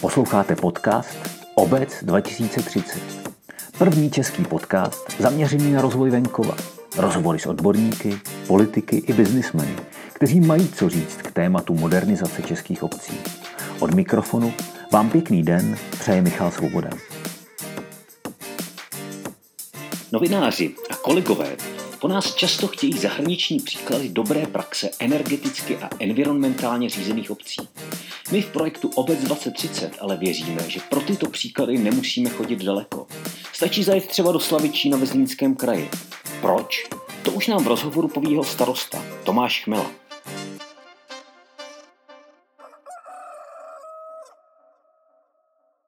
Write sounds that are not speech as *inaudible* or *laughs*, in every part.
Posloucháte podcast Obec 2030. První český podcast zaměřený na rozvoj venkova. Rozhovory s odborníky, politiky i biznismeny, kteří mají co říct k tématu modernizace českých obcí. Od mikrofonu vám pěkný den přeje Michal Svoboda. Novináři a kolegové po nás často chtějí zahraniční příklady dobré praxe energeticky a environmentálně řízených obcí. My v projektu Obec 2030 ale věříme, že pro tyto příklady nemusíme chodit daleko. Stačí zajet třeba do Slavičína ve Zlínském kraji. Proč? To už nám v rozhovoru poví jeho starosta, Tomáš Chmela.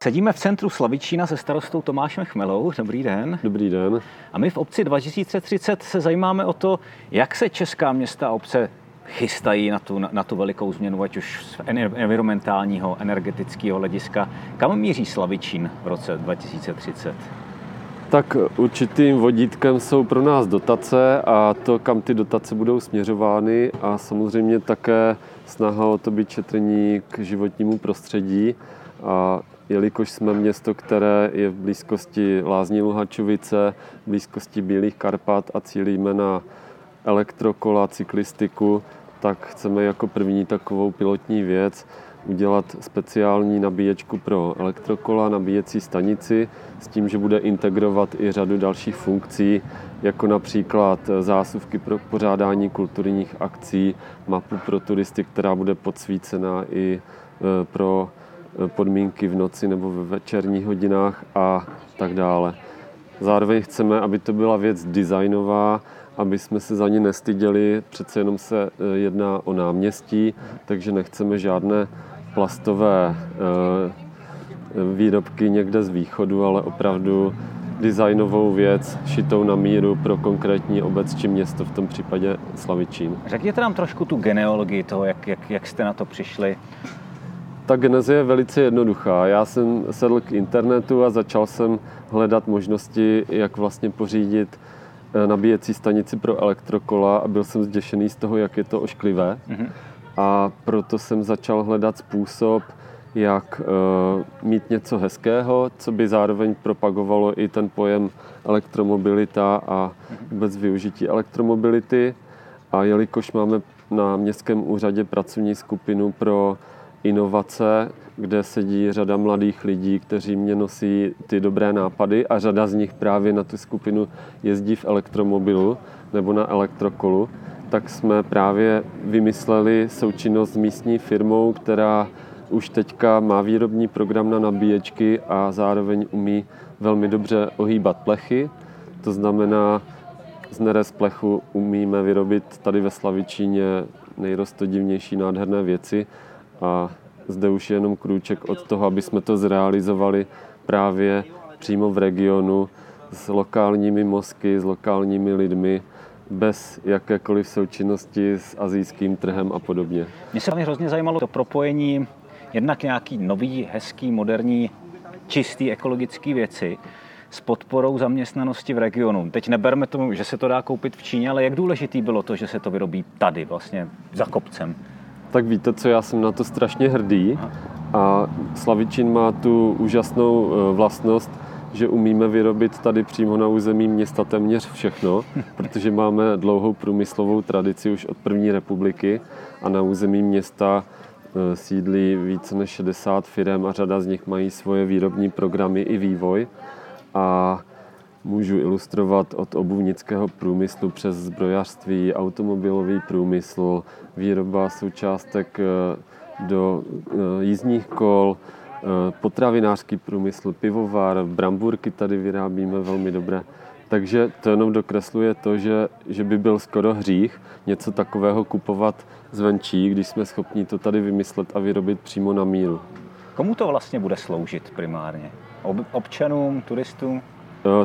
Sedíme v centru Slavičína se starostou Tomášem Chmelou. Dobrý den. Dobrý den. A my v obci 2030 se zajímáme o to, jak se česká města a obce chystají na tu, na, tu velikou změnu, ať už z environmentálního, energetického hlediska. Kam míří Slavičín v roce 2030? Tak určitým vodítkem jsou pro nás dotace a to, kam ty dotace budou směřovány a samozřejmě také snaha o to být četrní k životnímu prostředí. A jelikož jsme město, které je v blízkosti Lázní Luhačovice, v blízkosti Bílých Karpat a cílíme na elektrokola, cyklistiku, tak chceme jako první takovou pilotní věc udělat speciální nabíječku pro elektrokola, nabíjecí stanici, s tím, že bude integrovat i řadu dalších funkcí, jako například zásuvky pro pořádání kulturních akcí, mapu pro turisty, která bude podsvícená i e, pro e, podmínky v noci nebo ve večerních hodinách a tak dále. Zároveň chceme, aby to byla věc designová, aby jsme se za ní nestyděli. Přece jenom se e, jedná o náměstí, takže nechceme žádné plastové e, výrobky někde z východu, ale opravdu designovou věc šitou na míru pro konkrétní obec či město, v tom případě Slavičín. Řekněte nám trošku tu genealogii toho, jak, jak, jak jste na to přišli. Ta geneze je velice jednoduchá. Já jsem sedl k internetu a začal jsem hledat možnosti, jak vlastně pořídit nabíjecí stanici pro elektrokola a byl jsem zděšený z toho, jak je to ošklivé. Mm-hmm. A proto jsem začal hledat způsob, jak uh, mít něco hezkého, co by zároveň propagovalo i ten pojem elektromobilita a vůbec využití elektromobility. A jelikož máme na městském úřadě pracovní skupinu pro inovace, kde sedí řada mladých lidí, kteří mě nosí ty dobré nápady a řada z nich právě na tu skupinu jezdí v elektromobilu nebo na elektrokolu, tak jsme právě vymysleli součinnost s místní firmou, která už teďka má výrobní program na nabíječky a zároveň umí velmi dobře ohýbat plechy. To znamená, z nerez plechu umíme vyrobit tady ve Slavičíně nejrostodivnější nádherné věci a zde už je jenom krůček od toho, aby jsme to zrealizovali právě přímo v regionu s lokálními mozky, s lokálními lidmi, bez jakékoliv součinnosti s azijským trhem a podobně. Mě se hrozně zajímalo to propojení jednak nějaký nový, hezký, moderní, čistý ekologický věci s podporou zaměstnanosti v regionu. Teď neberme tomu, že se to dá koupit v Číně, ale jak důležitý bylo to, že se to vyrobí tady, vlastně za kopcem? Tak víte co, já jsem na to strašně hrdý a Slavičin má tu úžasnou e, vlastnost, že umíme vyrobit tady přímo na území města téměř všechno, *laughs* protože máme dlouhou průmyslovou tradici už od první republiky a na území města e, sídlí více než 60 firm a řada z nich mají svoje výrobní programy i vývoj. A můžu ilustrovat od obuvnického průmyslu přes zbrojařství, automobilový průmysl, výroba součástek eh, do eh, jízdních kol, eh, potravinářský průmysl, pivovar, bramburky tady vyrábíme velmi dobré. Takže to jenom dokresluje to, že, že by byl skoro hřích něco takového kupovat zvenčí, když jsme schopni to tady vymyslet a vyrobit přímo na míru. Komu to vlastně bude sloužit primárně? Občanům, turistům?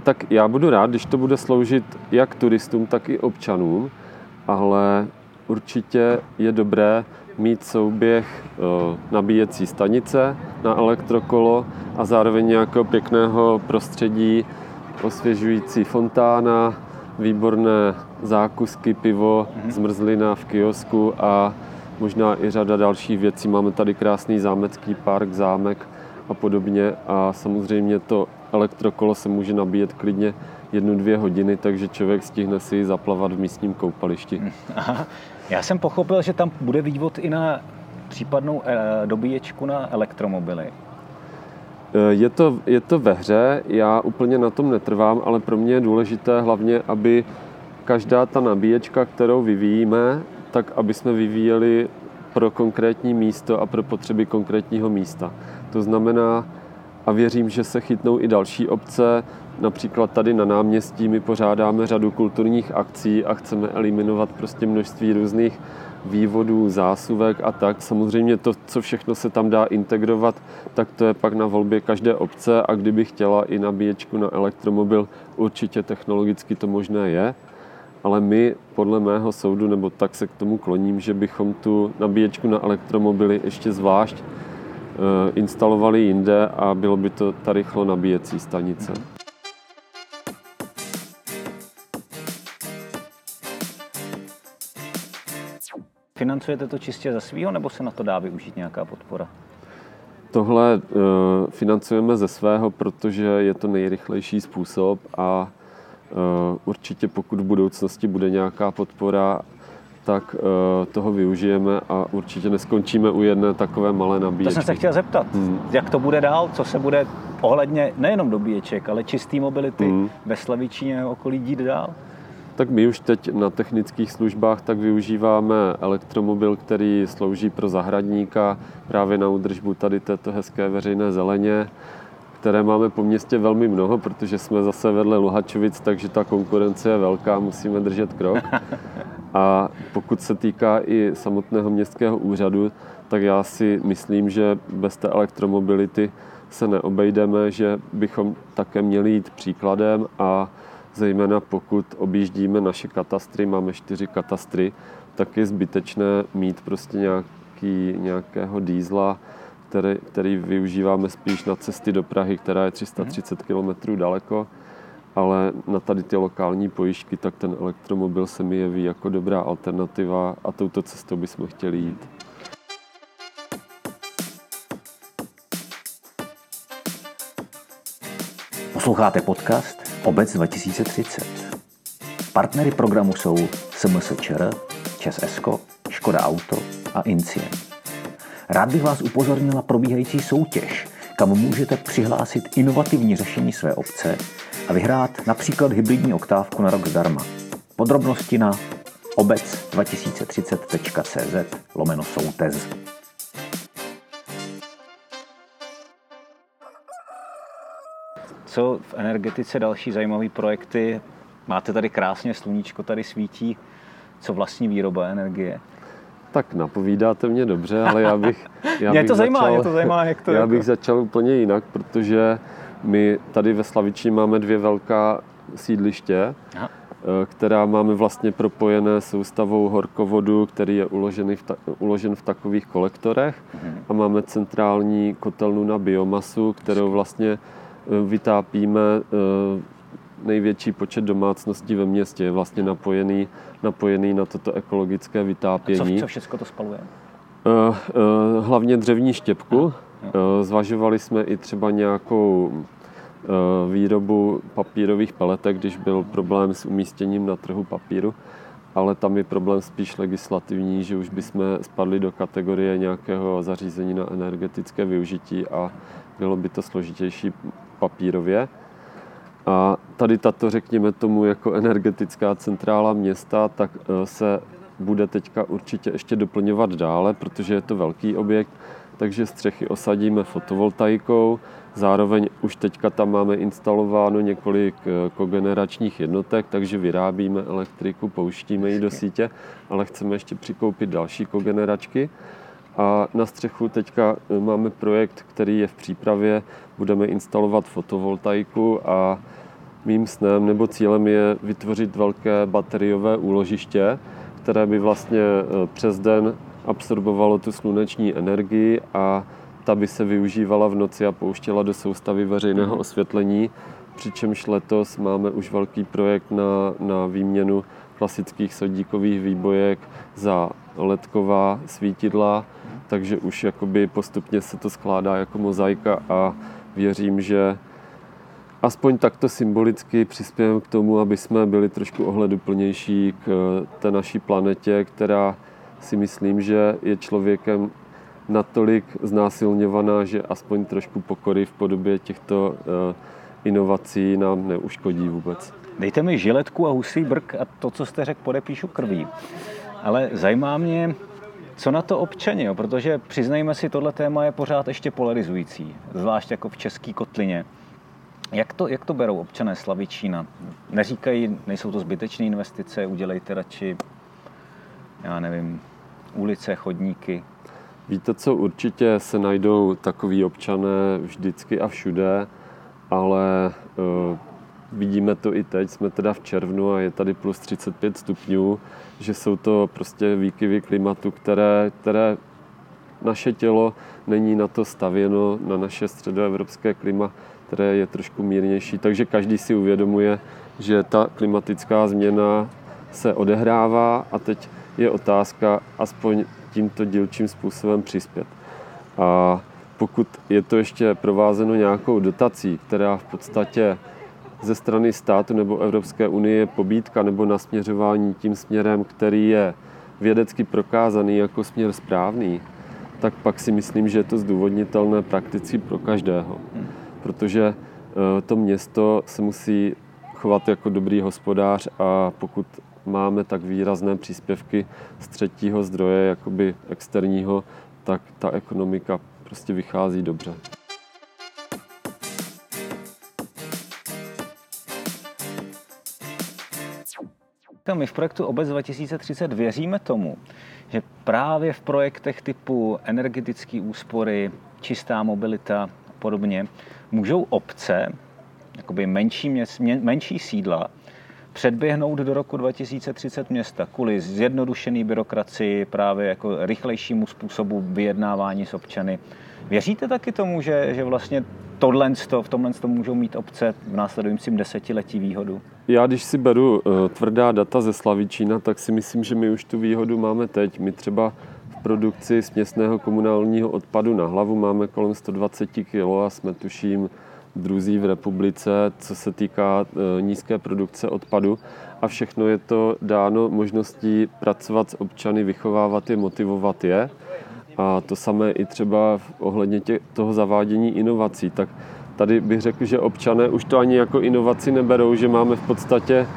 Tak já budu rád, když to bude sloužit jak turistům, tak i občanům, ale určitě je dobré mít souběh eh, nabíjecí stanice na elektrokolo a zároveň nějakého pěkného prostředí, osvěžující fontána, výborné zákusky, pivo, mm-hmm. zmrzlina v kiosku a možná i řada dalších věcí. Máme tady krásný zámecký park, zámek a podobně. A samozřejmě to elektrokolo se může nabíjet klidně jednu, dvě hodiny, takže člověk stihne si zaplavat v místním koupališti. Aha. Já jsem pochopil, že tam bude vývod i na případnou e, dobíječku na elektromobily. Eh, je to, je to ve hře, já úplně na tom netrvám, ale pro mě je důležité hlavně, aby každá ta nabíječka, kterou vyvíjíme, tak aby jsme vyvíjeli pro konkrétní místo a pro potřeby konkrétního místa. To znamená, a věřím, že se chytnou i další obce, například tady na náměstí my pořádáme řadu kulturních akcí a chceme eliminovat prostě množství různých vývodů, zásuvek a tak. Samozřejmě to, co všechno se tam dá integrovat, tak to je pak na volbě každé obce a kdyby chtěla i nabíječku na elektromobil, určitě technologicky to možné je. Ale my, podle mého soudu, nebo tak se k tomu kloním, že bychom tu nabíječku na elektromobily ještě zvlášť instalovali jinde a bylo by to ta rychlo nabíjecí stanice. Financujete to čistě za svýho, nebo se na to dá využít nějaká podpora? Tohle uh, financujeme ze svého, protože je to nejrychlejší způsob a uh, určitě pokud v budoucnosti bude nějaká podpora, tak uh, toho využijeme a určitě neskončíme u jedné takové malé nabíječky. To jsem se chtěl zeptat, hmm. jak to bude dál, co se bude ohledně nejenom dobíječek, ale čistý mobility hmm. ve Slavičíně a okolí dít dál? Tak my už teď na technických službách tak využíváme elektromobil, který slouží pro zahradníka právě na údržbu tady této hezké veřejné zeleně, které máme po městě velmi mnoho, protože jsme zase vedle Luhačovic, takže ta konkurence je velká, musíme držet krok. *laughs* A pokud se týká i samotného městského úřadu, tak já si myslím, že bez té elektromobility se neobejdeme, že bychom také měli jít příkladem a zejména pokud objíždíme naše katastry, máme čtyři katastry, tak je zbytečné mít prostě nějaký, nějakého dýzla, který, který využíváme spíš na cesty do Prahy, která je 330 km daleko, ale na tady ty lokální pojišťky, tak ten elektromobil se mi jeví jako dobrá alternativa a touto cestou bychom chtěli jít. Posloucháte podcast Obec 2030. Partnery programu jsou SMSČR, Čes Esko, Škoda Auto a Incien. Rád bych vás upozornila probíhající soutěž, kam můžete přihlásit inovativní řešení své obce a vyhrát například hybridní oktávku na rok zdarma. Podrobnosti na obec2030.cz lomeno soutez. co v energetice další zajímavé projekty? Máte tady krásně sluníčko, tady svítí. Co vlastní výroba energie? Tak napovídáte mě dobře, ale já bych... Já mě bych to zajímá, mě to zajímá, jak to Já jako... bych začal úplně jinak, protože my tady ve Slaviči máme dvě velká sídliště, Aha. Eh, která máme vlastně propojené soustavou horkovodu, který je uložený v ta, uložen v takových kolektorech mhm. a máme centrální kotelnu na biomasu, kterou vlastně Eh, vytápíme eh, největší počet domácností ve městě. Je vlastně napojený, napojený na toto ekologické vytápění. A co, co všechno to spaluje? Hlavně dřevní štěpku. Zvažovali jsme i třeba nějakou výrobu papírových peletek, když byl problém s umístěním na trhu papíru, ale tam je problém spíš legislativní, že už bychom spadli do kategorie nějakého zařízení na energetické využití a bylo by to složitější papírově. A tady tato, řekněme tomu, jako energetická centrála města, tak e, se bude teďka určitě ještě doplňovat dále, protože je to velký objekt, takže střechy osadíme fotovoltaikou, zároveň už teďka tam máme instalováno několik e, kogeneračních jednotek, takže vyrábíme elektriku, pouštíme ji do sítě, ale chceme ještě přikoupit další kogeneračky. A na střechu teďka e, máme projekt, který je v přípravě. Budeme instalovat fotovoltaiku a mým snem nebo cílem je vytvořit velké bateriové úložiště, které by vlastně e, přes den absorbovalo tu sluneční energii a ta by se využívala v noci a pouštěla do soustavy veřejného mhm. osvětlení. Přičemž letos máme už velký projekt na, na výměnu klasických sodíkových výbojek za ledková svítidla takže už jakoby postupně se to skládá jako mozaika a věřím, že aspoň takto symbolicky přispějeme k tomu, aby jsme byli trošku ohleduplnější k té naší planetě, která si myslím, že je člověkem natolik znásilňovaná, že aspoň trošku pokory v podobě těchto eh, inovací nám neuškodí vůbec. Dejte mi žiletku a husí brk a to, co jste řekl, podepíšu krví. Ale zajímá mě, co na to občaně, protože přiznejme si, tohle téma je pořád ještě polarizující, zvlášť jako v české kotlině. Jak to, jak to berou občané Slavičína? Neříkají, nejsou to zbytečné investice, udělejte radši, já nevím, ulice, chodníky. Víte co, určitě se najdou takový občané vždycky a všude, ale uh, vidíme to i teď, jsme teda v červnu a je tady plus 35 stupňů, že jsou to prostě výkyvy klimatu, které, které naše tělo není na to stavěno, na naše středoevropské klima, které je trošku mírnější. Takže každý si uvědomuje, že ta klimatická změna se odehrává a teď je otázka aspoň tímto dílčím způsobem přispět. A pokud je to ještě provázeno nějakou dotací, která v podstatě ze strany státu nebo Evropské unie je pobídka nebo nasměřování tím směrem, který je vědecky prokázaný jako směr správný, tak pak si myslím, že je to zdůvodnitelné prakticky pro každého. Protože eh, to město se musí chovat jako dobrý hospodář a pokud máme tak výrazné příspěvky z třetího zdroje, jakoby externího, tak ta ekonomika prostě vychází dobře. My v projektu Obec 2030 věříme tomu, že právě v projektech typu energetické úspory, čistá mobilita a podobně můžou obce, jakoby menší, měst, menší sídla, předběhnout do roku 2030 města kvůli zjednodušený byrokracii, právě jako rychlejšímu způsobu vyjednávání s občany. Věříte taky tomu, že, že vlastně tohle, v tomhle můžou mít obce v následujícím desetiletí výhodu? Já, když si beru uh, tvrdá data ze Slavičína, tak si myslím, že my už tu výhodu máme teď. My třeba v produkci směsného komunálního odpadu na hlavu máme kolem 120 kg a jsme tuším druzí v republice, co se týká uh, nízké produkce odpadu. A všechno je to dáno možností pracovat s občany, vychovávat je, motivovat je. A to samé i třeba ohledně tě, toho zavádění inovací. Tak tady bych řekl, že občané už to ani jako inovaci neberou, že máme v podstatě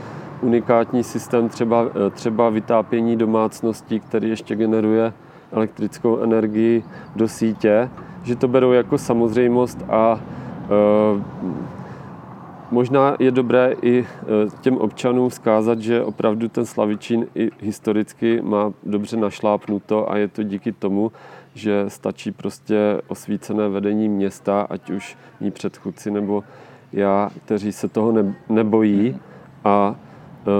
unikátní systém třeba, eh, třeba vytápění domácností, který ještě generuje elektrickou energii do sítě, že to berou jako samozřejmost a e, možná je dobré i eh, těm občanům zkázat, že opravdu ten Slavičín i historicky má dobře našlápnuto a je to díky tomu, že stačí prostě osvícené vedení města, ať už ní předchůdci nebo já, kteří se toho nebojí a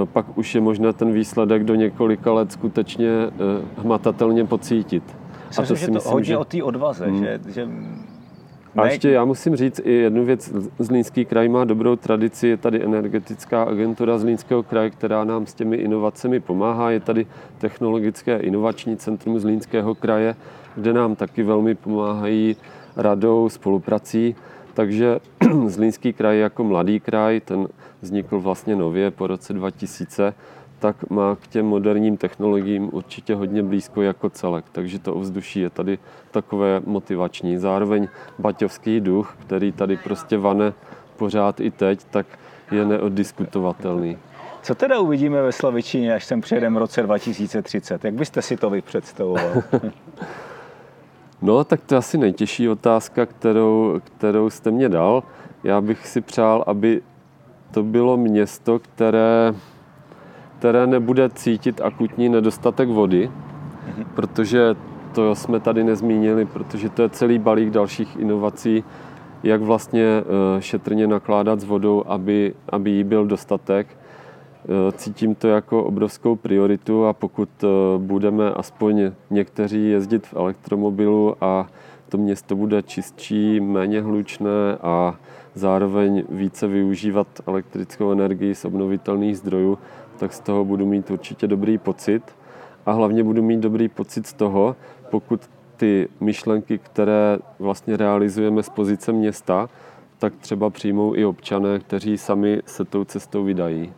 e, pak už je možné ten výsledek do několika let skutečně hmatatelně pocítit. a to si myslím, hodně že... o té odvaze, hmm. že, že a ještě já musím říct i jednu věc. Zlínský kraj má dobrou tradici, je tady energetická agentura Zlínského kraje, která nám s těmi inovacemi pomáhá. Je tady technologické inovační centrum Zlínského kraje, kde nám taky velmi pomáhají radou, spoluprací. Takže *clears throat* Zlínský kraj jako mladý kraj, ten vznikl vlastně nově po roce 2000, tak má k těm moderním technologiím určitě hodně blízko jako celek. Takže to ovzduší je tady takové motivační. Zároveň baťovský duch, který tady prostě vane pořád i teď, tak je neoddiskutovatelný. Co teda uvidíme ve Slavičině, až sem přijedeme v roce 2030? Jak byste si to vy představoval? *laughs* no, tak to je asi nejtěžší otázka, kterou, kterou jste mě dal. Já bych si přál, aby to bylo město, které které nebude cítit akutní nedostatek vody, protože to jsme tady nezmínili, protože to je celý balík dalších inovací, jak vlastně eh, šetrně nakládat s vodou, aby, aby jí byl dostatek. Eh, cítím to jako obrovskou prioritu a pokud eh, budeme aspoň někteří jezdit v elektromobilu a to město bude čistší, méně hlučné a zároveň více využívat elektrickou energii z obnovitelných zdrojů, tak z toho budu mít určitě dobrý pocit. A hlavně budu mít dobrý pocit z toho, pokud ty myšlenky, které vlastně realizujeme z pozice města, tak třeba přijmou i občané, kteří sami se tou cestou vydají.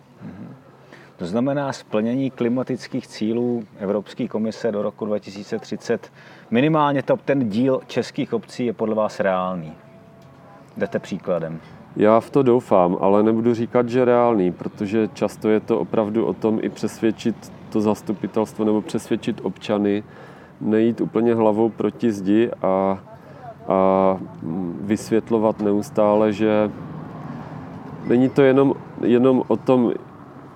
To znamená splnění klimatických cílů Evropské komise do roku 2030. Minimálně to, ten díl českých obcí je podle vás reálný. Jdete příkladem. Já v to doufám, ale nebudu říkat, že reálný, protože často je to opravdu o tom i přesvědčit to zastupitelstvo nebo přesvědčit občany, nejít úplně hlavou proti zdi a, a vysvětlovat neustále, že není to jenom, jenom o tom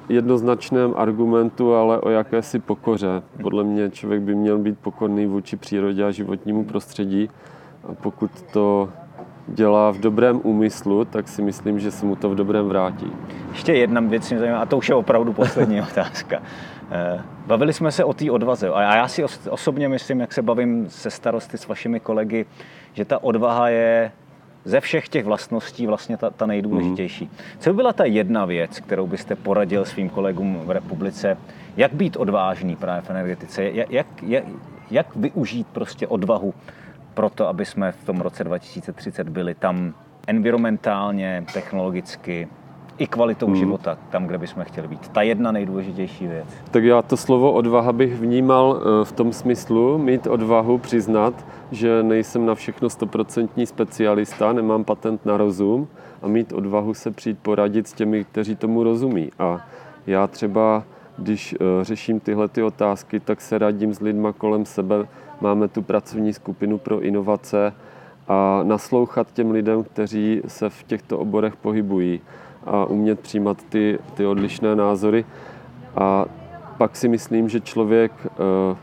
jednoznačném argumentu, ale o jakési pokoře. Podle mě člověk by měl být pokorný vůči přírodě a životnímu prostředí. A pokud to dělá v dobrém úmyslu, tak si myslím, že se mu to v dobrém vrátí. Ještě jedna věc mě zajímá, a to už je opravdu poslední *laughs* otázka. Eh, bavili jsme se o té odvaze a já si osobně myslím, jak se bavím se starosty s vašimi kolegy, že ta odvaha je ze všech těch vlastností vlastně ta, ta nejdůležitější. Mm. Co by byla ta jedna věc, kterou byste poradil svým kolegům v republice, jak být odvážný právě v energetice, jak, jak, jak, jak využít prostě odvahu pro to, aby jsme v tom roce 2030 byli tam environmentálně, technologicky, i kvalitou hmm. života tam, kde bychom chtěli být. Ta jedna nejdůležitější věc. Tak já to slovo odvaha bych vnímal eh, v tom smyslu, mít odvahu přiznat, že nejsem na všechno stoprocentní specialista, nemám patent na rozum a mít odvahu se přijít poradit s těmi, kteří tomu rozumí. A já třeba, když eh, řeším tyhle ty otázky, tak se radím s lidma kolem sebe. Máme tu pracovní skupinu pro inovace a naslouchat těm lidem, kteří se v těchto oborech pohybují a umět přijímat ty, ty odlišné názory. A pak si myslím, že člověk eh,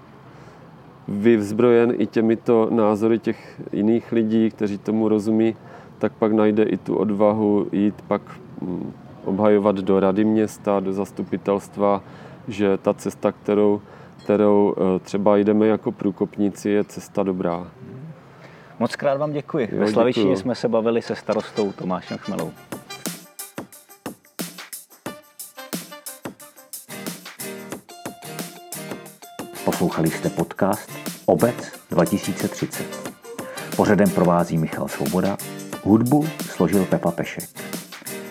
vyvzbrojen i těmito názory těch jiných lidí, kteří tomu rozumí, tak pak najde i tu odvahu jít pak hm, obhajovat do rady města, do zastupitelstva, že ta cesta, kterou, kterou eh, třeba jdeme jako průkopníci, je cesta dobrá. Moc krát vám děkuji. Jo, Ve Slavičí jsme se bavili se starostou Tomášem Chmelou. Poslouchali jste podcast Obec 2030. Pořadem provází Michal Svoboda, hudbu složil Pepa Pešek.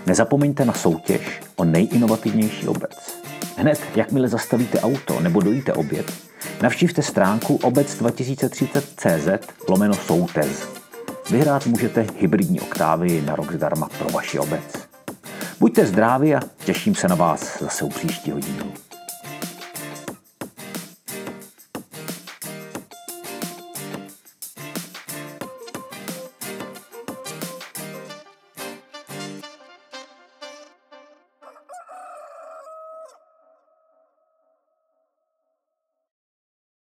Nezapomeňte na soutěž o nejinovativnější obec. Hned, jakmile zastavíte auto nebo dojíte oběd, navštivte stránku obec2030.cz lomeno soutez. Vyhrát můžete hybridní oktávy na rok zdarma pro vaši obec. Buďte zdraví a těším se na vás zase u příštího dílu.